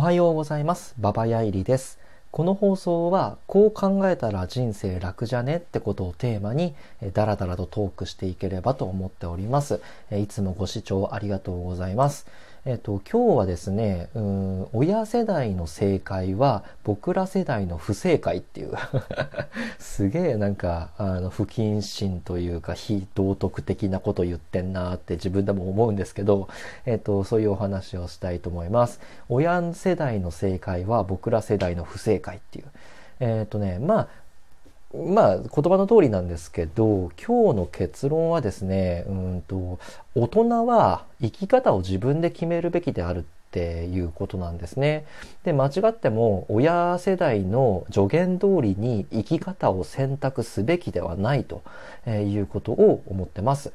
おはようございます。ババヤイリです。この放送は、こう考えたら人生楽じゃねってことをテーマに、ダラダラとトークしていければと思っております。いつもご視聴ありがとうございます。えっと、今日はですね、うん、親世代の正解は僕ら世代の不正解っていう すげえなんか、あの、不謹慎というか非道徳的なこと言ってんなって自分でも思うんですけど、えっと、そういうお話をしたいと思います。親世代の正解は僕ら世代の不正解っていう。えっとね、まあ、まあ言葉の通りなんですけど今日の結論はですねうんと大人は生き方を自分で決めるべきであるっていうことなんですね。で間違っても親世代の助言通りに生き方を選択すべきではないということを思ってます。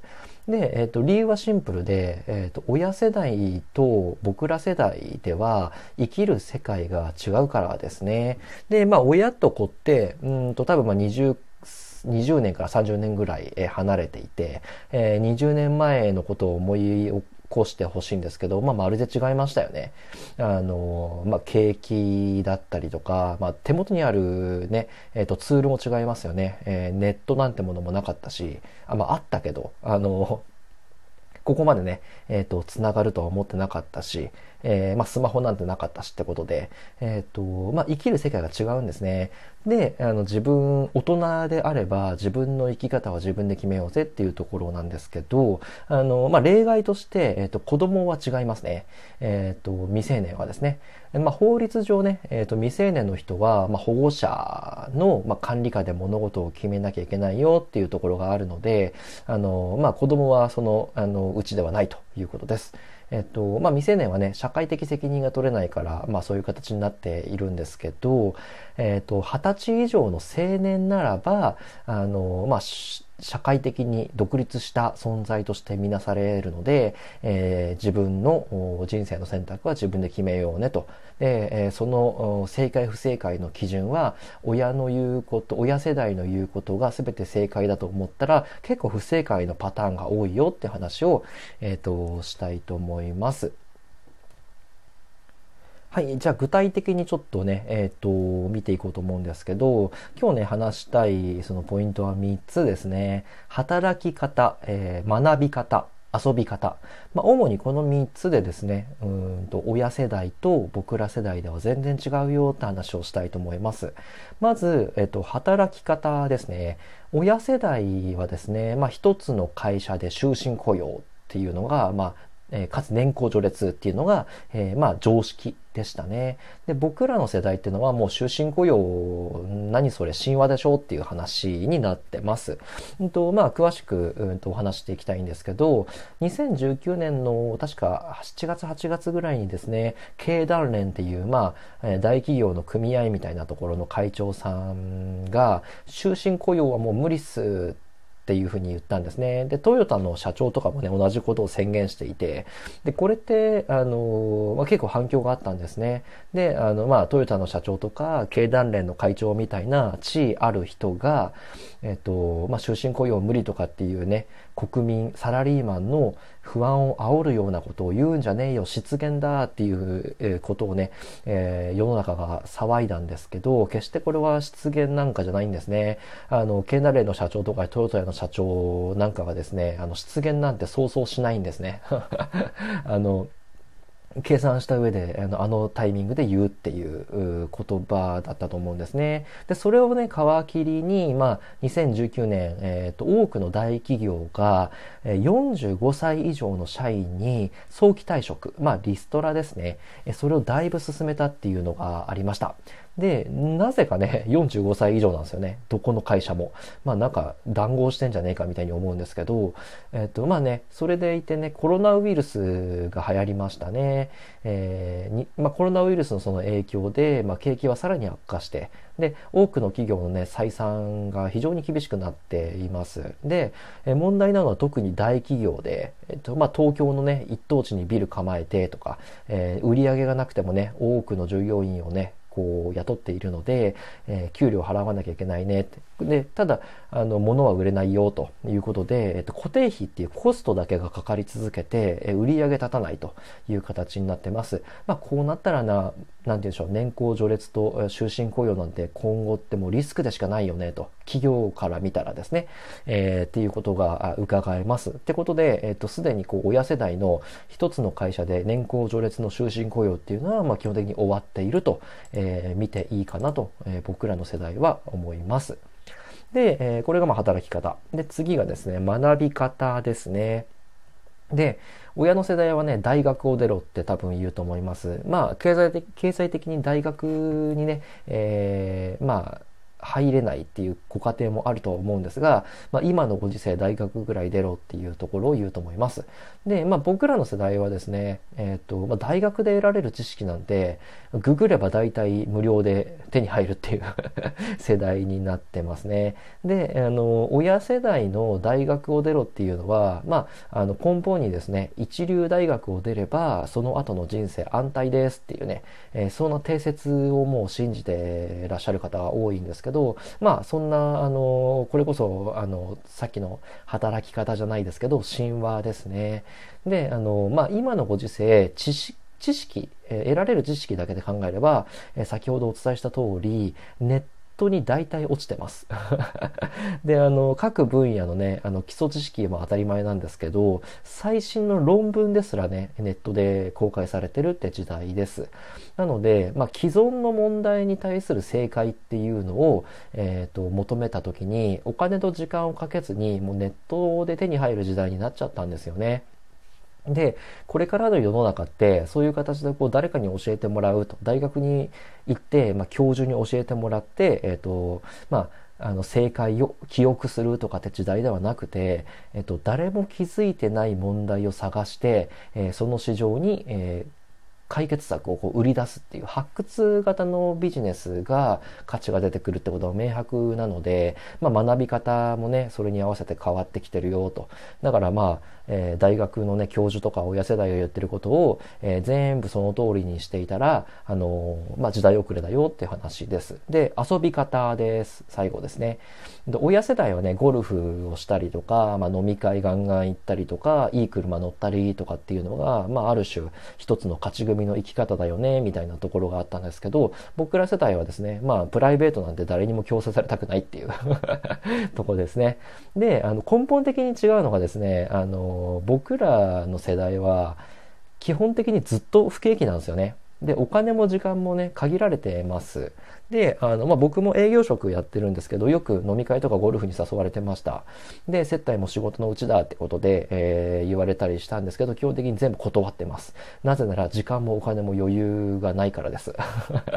で、えっ、ー、と、理由はシンプルで、えっ、ー、と、親世代と僕ら世代では生きる世界が違うからですね。で、まあ、親と子って、うんと、多分まあ20、20年から30年ぐらい離れていて、えー、20年前のことを思いこうしてほしいんですけど、まあ、まるで違いましたよね。あの、まあ、景気だったりとか、まあ、手元にあるね、えっ、ー、と、ツールも違いますよね。えー、ネットなんてものもなかったし、あ、まあ、あったけど、あの、ここまでね、えっ、ー、と、つながるとは思ってなかったし、えー、まあ、スマホなんてなかったしってことで、えっ、ー、と、まあ、生きる世界が違うんですね。で、あの、自分、大人であれば、自分の生き方は自分で決めようぜっていうところなんですけど、あの、まあ、例外として、えっ、と、子供は違いますね。えっ、と、未成年はですね。まあ、法律上ね、えっ、と、未成年の人は、まあ、保護者の、まあ、管理下で物事を決めなきゃいけないよっていうところがあるので、あの、まあ、子供はその、あの、うちではないということです。えっと、まあ、未成年はね、社会的責任が取れないから、まあ、そういう形になっているんですけど、えっと、二十歳以上の青年ならば、あの、まあ、社会的に独立した存在として見なされるので、えー、自分の人生の選択は自分で決めようねと。で、え、その正解不正解の基準は、親の言うこと、親世代の言うことが全て正解だと思ったら、結構不正解のパターンが多いよって話を、えっ、ー、と、したいと思います。はい。じゃあ具体的にちょっとね、えっ、ー、と、見ていこうと思うんですけど、今日ね、話したいそのポイントは3つですね。働き方、えー、学び方、遊び方。まあ、主にこの3つでですね、うんと、親世代と僕ら世代では全然違うよって話をしたいと思います。まず、えっ、と、働き方ですね。親世代はですね、まあ、1つの会社で終身雇用っていうのが、まあ、え、かつ年功序列っていうのが、えー、まあ常識でしたね。で、僕らの世代っていうのはもう終身雇用、何それ神話でしょっていう話になってます。うんと、まあ詳しく、うんとお話していきたいんですけど、2019年の確か7月8月ぐらいにですね、経団連っていう、まあ、大企業の組合みたいなところの会長さんが、終身雇用はもう無理っすってっていうふうに言ったんですね。で、トヨタの社長とかもね、同じことを宣言していて、で、これって、あの、まあ、結構反響があったんですね。で、あの、まあ、トヨタの社長とか、経団連の会長みたいな地位ある人が、えっと、まあ、終身雇用無理とかっていうね、国民、サラリーマンの不安を煽るようなことを言うんじゃねえよ、失言だっていうことをね、えー、世の中が騒いだんですけど、決してこれは失言なんかじゃないんですね。あの、ケナレの社長とかトヨタの社長なんかがですね、あの、失言なんてそうそうしないんですね。あの、計算した上であのあのタイミングで言うっていう言葉だったと思うんですね。で、それをね、皮切りに、まあ、2019年、えっ、ー、と、多くの大企業が45歳以上の社員に早期退職、まあ、リストラですね。それをだいぶ進めたっていうのがありました。で、なぜかね、45歳以上なんですよね。どこの会社も。まあなんか談合してんじゃねえかみたいに思うんですけど、えっと、まあね、それでいてね、コロナウイルスが流行りましたね。えー、にまあコロナウイルスのその影響で、まあ景気はさらに悪化して、で、多くの企業のね、採算が非常に厳しくなっています。で、問題なのは特に大企業で、えっと、まあ東京のね、一等地にビル構えてとか、えー、売り上げがなくてもね、多くの従業員をね、こう雇っているので、えー、給料払わなきゃいけないねって。で、ただ、あの、物は売れないよということで、えっと、固定費っていうコストだけがかかり続けて、えー、売り上げ立たないという形になってます。まあ、こうなったらな、なんて言うんでしょう、年功序列と終身雇用なんて今後ってもうリスクでしかないよねと、企業から見たらですね、えー、っていうことが伺えます。ってことで、えっ、ー、と、すでにこう、親世代の一つの会社で年功序列の終身雇用っていうのは、まあ、基本的に終わっていると、えー、見ていいかなと、え、僕らの世代は思います。で、え、これがまあ働き方。で、次がですね、学び方ですね。で、親の世代はね、大学を出ろって多分言うと思います。まあ、経済的、経済的に大学にね、えー、まあ、入れないっていうご家庭もあると思うんですが、まあ、今のご時世大学ぐらい出ろっていうところを言うと思います。で、まあ、僕らの世代はですね、えっ、ー、と、まあ、大学で得られる知識なんて、ググれば大体無料で手に入るっていう 世代になってますね。で、あの、親世代の大学を出ろっていうのは、まあ、あの、根本にですね、一流大学を出れば、その後の人生安泰ですっていうね、えー、そんな定説をもう信じてらっしゃる方が多いんですけど、ど、まあそんな、あの、これこそ、あの、さっきの働き方じゃないですけど、神話ですね。で、あの、まあ今のご時世、知識、知識、得られる知識だけで考えれば、先ほどお伝えした通り、ネット当に大体落ちてます。で、あの、各分野のね、あの、基礎知識も当たり前なんですけど、最新の論文ですらね、ネットで公開されてるって時代です。なので、まあ、既存の問題に対する正解っていうのを、えっ、ー、と、求めた時に、お金と時間をかけずに、もうネットで手に入る時代になっちゃったんですよね。で、これからの世の中って、そういう形でこう誰かに教えてもらうと、大学に行って、まあ、教授に教えてもらって、えっ、ー、と、まあ、あの、正解を記憶するとかって時代ではなくて、えっ、ー、と、誰も気づいてない問題を探して、えー、その市場に、え解決策をこう売り出すっていう発掘型のビジネスが価値が出てくるってことは明白なので、まあ、学び方もねそれに合わせて変わってきてるよと。だからまあえー、大学のね、教授とか親世代が言ってることを、えー、全部その通りにしていたら、あのー、まあ、時代遅れだよって話です。で、遊び方です。最後ですね。で、親世代はね、ゴルフをしたりとか、まあ、飲み会ガンガン行ったりとか、いい車乗ったりとかっていうのが、まあ、ある種一つの勝ち組の生き方だよね、みたいなところがあったんですけど、僕ら世代はですね、まあ、プライベートなんて誰にも強制されたくないっていう とこですね。で、あの、根本的に違うのがですね、あの僕らの世代は基本的にずっと不景気なんですよね。で、お金も時間もね、限られてます。で、あの、まあ、僕も営業職やってるんですけど、よく飲み会とかゴルフに誘われてました。で、接待も仕事のうちだってことで、えー、言われたりしたんですけど、基本的に全部断ってます。なぜなら、時間もお金も余裕がないからです。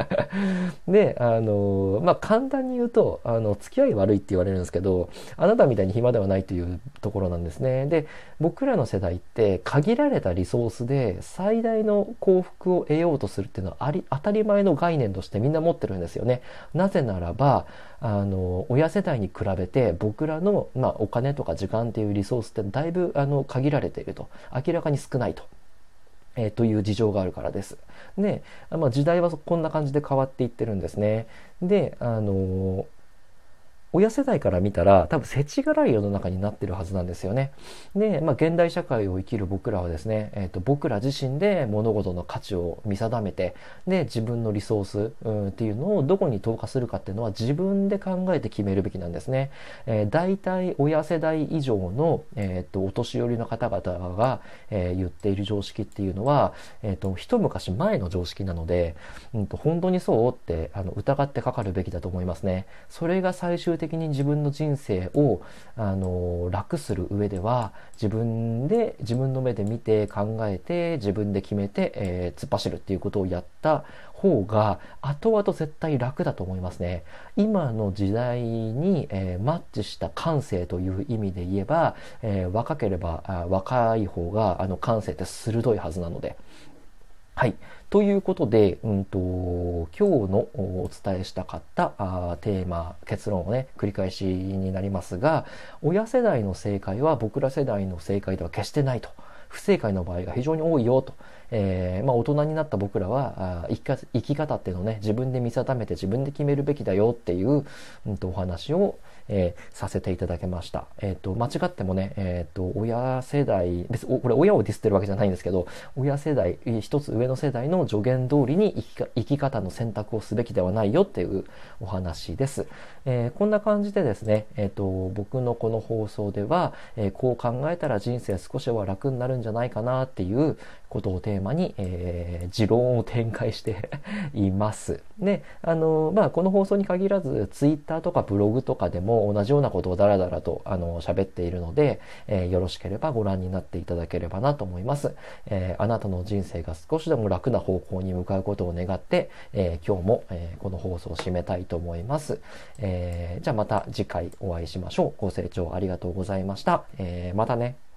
で、あの、まあ、簡単に言うと、あの、付き合い悪いって言われるんですけど、あなたみたいに暇ではないというところなんですね。で、僕らの世代って限られたリソースで最大の幸福を得ようとするっていうのはあり、当たり前の概念としてみんな持ってるんですよ。よね。なぜならば、あの、親世代に比べて僕らの、まあ、お金とか時間っていうリソースってだいぶ、あの、限られていると。明らかに少ないと。えー、という事情があるからです。で、まあ、時代はこんな感じで変わっていってるんですね。で、あの親世代から見たら多分世知辛い世の中になってるはずなんですよね。で、まあ、現代社会を生きる僕らはですね、えーと、僕ら自身で物事の価値を見定めてで自分のリソース、うん、っていうのをどこに投下するかっていうのは自分で考えて決めるべきなんですね。えー、大体親世代以上の、えーと、お年寄りの方々が、えー、言っている常識っていうのは、えーと、一昔前の常識なので、うんと、本当にそうってあの疑ってかかるべきだと思いますね。それが最終的に自分の人生をあの楽する上では自分で自分の目で見て考えて自分で決めて、えー、突っ走るっていうことをやった方が後々絶対楽だと思いますね。今の時代に、えー、マッチした感性という意味で言えば、えー、若ければ若い方があの感性って鋭いはずなので。はい。ということで、うんと、今日のお伝えしたかったあテーマ、結論をね、繰り返しになりますが、親世代の正解は僕ら世代の正解では決してないと。不正解の場合が非常に多いよとえー、まあ、大人になった僕らはあ生き生き方っていうのをね自分で見定めて自分で決めるべきだよっていう、うん、とお話を、えー、させていただきました。えっ、ー、と、間違ってもね、えっ、ー、と、親世代、別これ親をディスってるわけじゃないんですけど、親世代、一つ上の世代の助言通りに生き生き方の選択をすべきではないよっていうお話です。えこんな感じでですね、えっ、と、僕のこの放送では、えこう考えたら人生少しは楽になるんじゃないかなっていうことをテーマに、え持論を展開して います。で、あの、まあ、この放送に限らず、ツイッターとかブログとかでも同じようなことをダラダラとあの喋っているので、えー、よろしければご覧になっていただければなと思います、えー、あなたの人生が少しでも楽な方向に向かうことを願って、えー、今日も、えこの放送を締めたいと思います、えじゃあまた次回お会いしましょう。ご清聴ありがとうございました、えまたね。